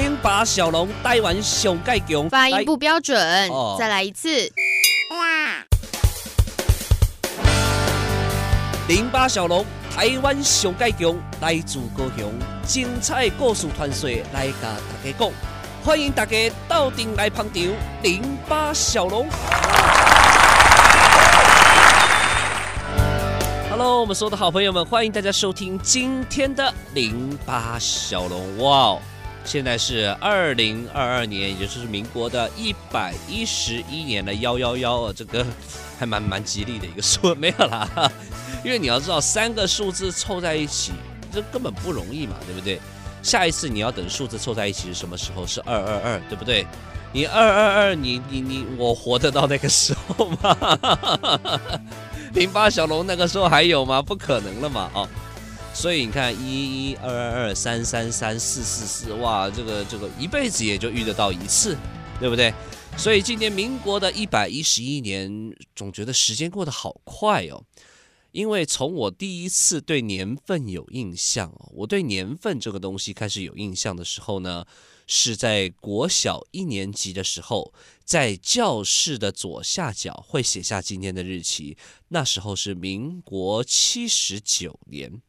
零八小龙台湾小盖强，发音不标准，哦、再来一次。零八小龙台湾小盖强，来自高雄，精彩故事传说来甲大家讲，欢迎大家到顶来捧场。零八小龙。Hello，我们所有的好朋友们，欢迎大家收听今天的零八小龙。哇哦，现在是二零二二年，也就是民国的一百一十一年的幺幺幺，这个还蛮蛮吉利的一个数，没有啦。因为你要知道，三个数字凑在一起，这根本不容易嘛，对不对？下一次你要等数字凑在一起是什么时候？是二二二，对不对？你二二二，你你你，我活得到那个时候吗？零八小龙那个时候还有吗？不可能了嘛！哦，所以你看，一一二二二三三三四四四，哇，这个这个一辈子也就遇得到一次，对不对？所以今年民国的一百一十一年，总觉得时间过得好快哦。因为从我第一次对年份有印象，我对年份这个东西开始有印象的时候呢，是在国小一年级的时候，在教室的左下角会写下今天的日期。那时候是民国七十九年，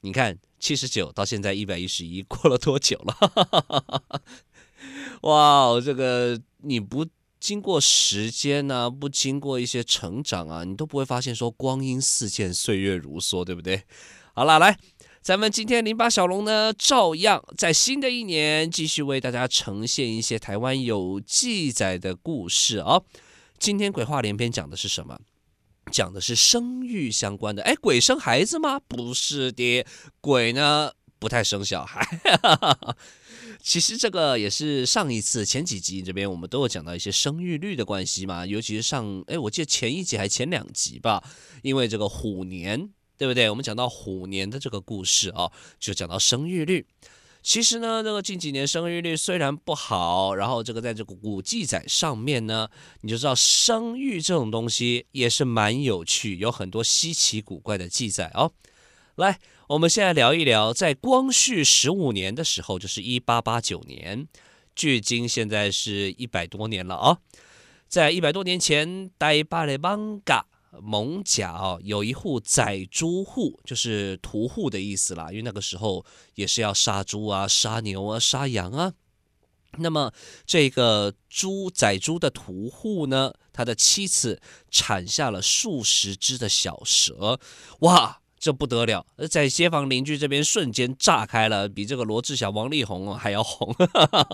你看七十九到现在一百一十一，过了多久了？哇，这个你不。经过时间呢、不经过一些成长啊，你都不会发现说光阴似箭，岁月如梭，对不对？好了，来，咱们今天零八小龙呢，照样在新的一年继续为大家呈现一些台湾有记载的故事、哦。今天鬼话连篇讲的是什么？讲的是生育相关的。哎，鬼生孩子吗？不是的，鬼呢不太生小孩。其实这个也是上一次前几集这边我们都有讲到一些生育率的关系嘛，尤其是上哎，我记得前一集还前两集吧，因为这个虎年，对不对？我们讲到虎年的这个故事啊，就讲到生育率。其实呢，这个近几年生育率虽然不好，然后这个在这个古记载上面呢，你就知道生育这种东西也是蛮有趣，有很多稀奇古怪的记载哦。来。我们现在聊一聊，在光绪十五年的时候，就是一八八九年，距今现在是一百多年了啊、在一百多年前，呆巴雷邦嘎蒙甲，有一户宰猪户，就是屠户的意思啦。因为那个时候也是要杀猪啊、杀牛啊、杀羊啊。那么这个猪宰猪的屠户呢，他的妻子产下了数十只的小蛇，哇！这不得了，在街坊邻居这边瞬间炸开了，比这个罗志祥、王力宏还要红。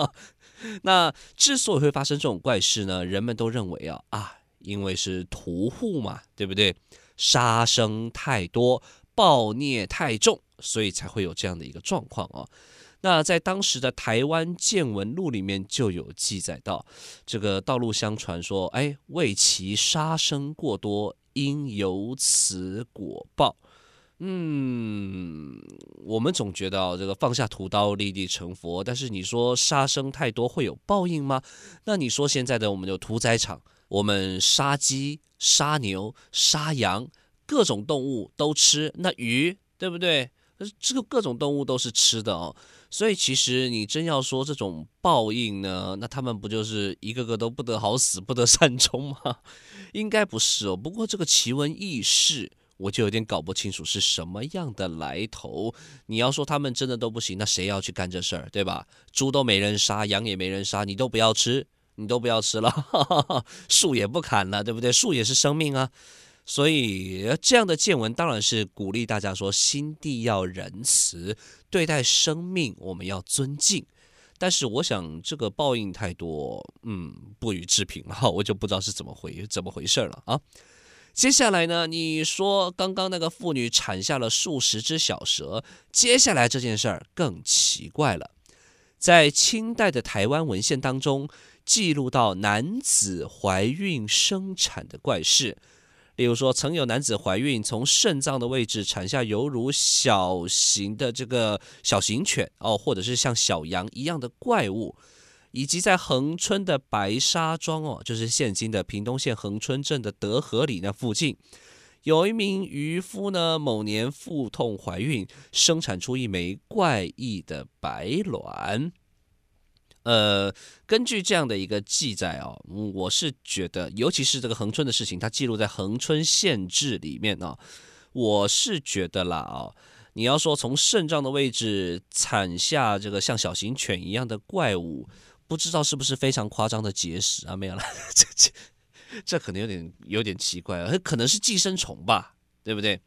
那之所以会发生这种怪事呢，人们都认为啊啊，因为是屠户嘛，对不对？杀生太多，暴虐太重，所以才会有这样的一个状况啊。那在当时的《台湾见闻录》里面就有记载到，这个道路相传说，哎，为其杀生过多，因由此果报。嗯，我们总觉得这个放下屠刀立地成佛，但是你说杀生太多会有报应吗？那你说现在的我们有屠宰场，我们杀鸡、杀牛、杀羊，各种动物都吃，那鱼对不对？这个各种动物都是吃的哦，所以其实你真要说这种报应呢，那他们不就是一个个都不得好死，不得善终吗？应该不是哦。不过这个奇闻异事。我就有点搞不清楚是什么样的来头。你要说他们真的都不行，那谁要去干这事儿，对吧？猪都没人杀，羊也没人杀，你都不要吃，你都不要吃了，树也不砍了，对不对？树也是生命啊。所以这样的见闻当然是鼓励大家说，心地要仁慈，对待生命我们要尊敬。但是我想这个报应太多，嗯，不予置评哈，我就不知道是怎么回怎么回事了啊。接下来呢？你说刚刚那个妇女产下了数十只小蛇，接下来这件事儿更奇怪了。在清代的台湾文献当中，记录到男子怀孕生产的怪事，例如说曾有男子怀孕从肾脏的位置产下犹如小型的这个小型犬哦，或者是像小羊一样的怪物。以及在恒春的白沙庄哦，就是现今的屏东县恒春镇的德和里那附近，有一名渔夫呢，某年腹痛怀孕，生产出一枚怪异的白卵。呃，根据这样的一个记载哦，我是觉得，尤其是这个恒春的事情，它记录在恒春县志里面哦，我是觉得啦哦，你要说从肾脏的位置产下这个像小型犬一样的怪物，不知道是不是非常夸张的结石啊？没有了，这这这可能有点有点奇怪啊，可能是寄生虫吧，对不对？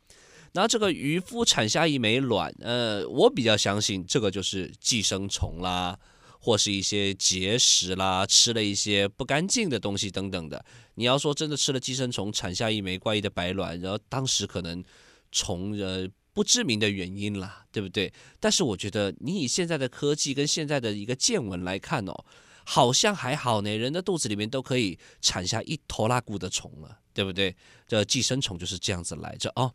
然后这个渔夫产下一枚卵，呃，我比较相信这个就是寄生虫啦，或是一些结石啦，吃了一些不干净的东西等等的。你要说真的吃了寄生虫产下一枚怪异的白卵，然后当时可能从呃不知名的原因啦，对不对？但是我觉得你以现在的科技跟现在的一个见闻来看哦，好像还好呢，人的肚子里面都可以产下一坨拉库的虫了，对不对？这寄生虫就是这样子来着哦。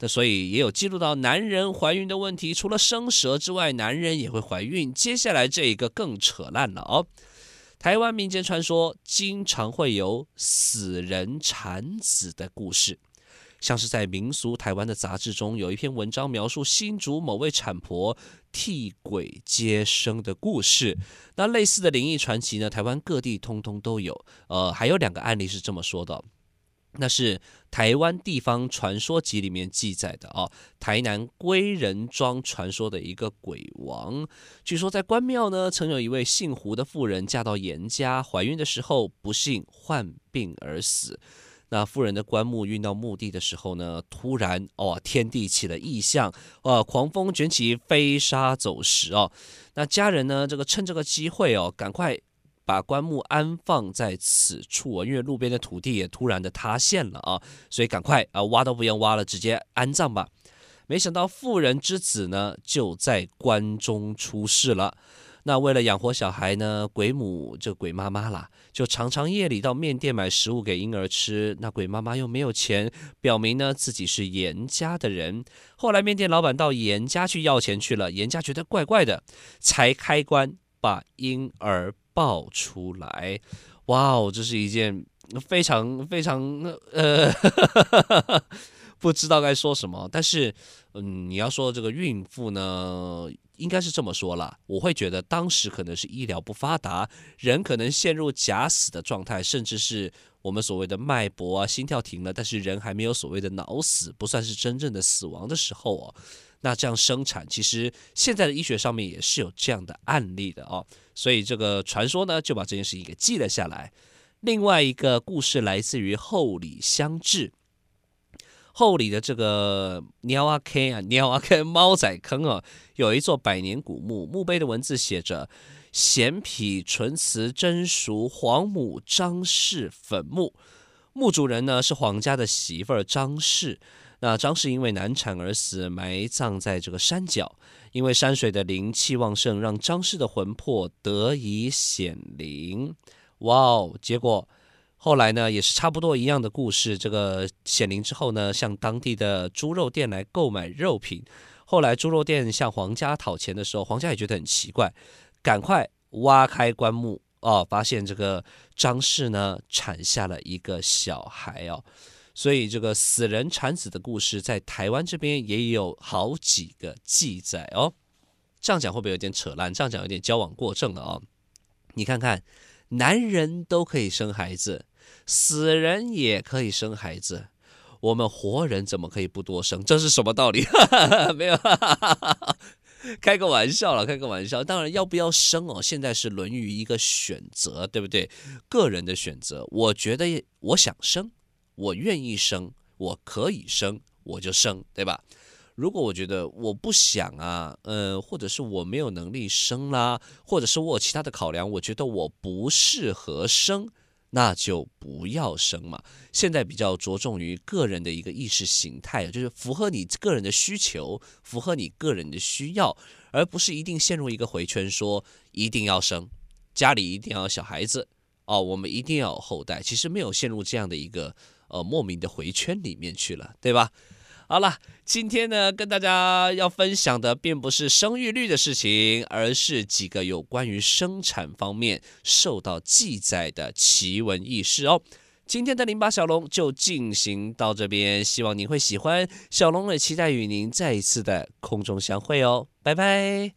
那所以也有记录到男人怀孕的问题，除了生蛇之外，男人也会怀孕。接下来这一个更扯烂了哦，台湾民间传说经常会有死人产子的故事，像是在民俗台湾的杂志中有一篇文章描述新竹某位产婆替鬼接生的故事。那类似的灵异传奇呢，台湾各地通通都有。呃，还有两个案例是这么说的。那是台湾地方传说集里面记载的哦，台南归仁庄传说的一个鬼王。据说在关庙呢，曾有一位姓胡的妇人嫁到严家，怀孕的时候不幸患病而死。那妇人的棺木运到墓地的时候呢，突然哦，天地起了异象，呃，狂风卷起飞沙走石哦。那家人呢，这个趁这个机会哦，赶快。把棺木安放在此处啊，因为路边的土地也突然的塌陷了啊，所以赶快啊挖都不用挖了，直接安葬吧。没想到妇人之子呢就在棺中出世了。那为了养活小孩呢，鬼母这鬼妈妈啦，就常常夜里到面店买食物给婴儿吃。那鬼妈妈又没有钱，表明呢自己是严家的人。后来面店老板到严家去要钱去了，严家觉得怪怪的，才开棺把婴儿。爆出来，哇哦，这是一件非常非常呃，不知道该说什么。但是，嗯，你要说这个孕妇呢，应该是这么说啦。我会觉得当时可能是医疗不发达，人可能陷入假死的状态，甚至是我们所谓的脉搏啊，心跳停了，但是人还没有所谓的脑死，不算是真正的死亡的时候哦。那这样生产，其实现在的医学上面也是有这样的案例的哦，所以这个传说呢，就把这件事情给记了下来。另外一个故事来自于后里乡志，后里的这个鸟仔坑啊，鸟仔坑猫仔坑啊，有一座百年古墓，墓碑的文字写着“咸皮纯瓷真熟皇母张氏坟墓”，墓主人呢是皇家的媳妇儿张氏。那张氏因为难产而死，埋葬在这个山脚。因为山水的灵气旺盛，让张氏的魂魄得以显灵。哇哦！结果后来呢，也是差不多一样的故事。这个显灵之后呢，向当地的猪肉店来购买肉品。后来猪肉店向皇家讨钱的时候，皇家也觉得很奇怪，赶快挖开棺木哦，发现这个张氏呢产下了一个小孩哦。所以这个死人产子的故事，在台湾这边也有好几个记载哦。这样讲会不会有点扯烂？这样讲有点矫枉过正了哦。你看看，男人都可以生孩子，死人也可以生孩子，我们活人怎么可以不多生？这是什么道理？没有，开个玩笑了，开个玩笑。当然，要不要生哦？现在是论于一个选择，对不对？个人的选择。我觉得我想生。我愿意生，我可以生，我就生，对吧？如果我觉得我不想啊，呃，或者是我没有能力生啦，或者是我有其他的考量，我觉得我不适合生，那就不要生嘛。现在比较着重于个人的一个意识形态，就是符合你个人的需求，符合你个人的需要，而不是一定陷入一个回圈，说一定要生，家里一定要小孩子哦，我们一定要有后代。其实没有陷入这样的一个。呃，莫名的回圈里面去了，对吧？好了，今天呢，跟大家要分享的并不是生育率的事情，而是几个有关于生产方面受到记载的奇闻异事哦。今天的零八小龙就进行到这边，希望您会喜欢。小龙也期待与您再一次的空中相会哦，拜拜。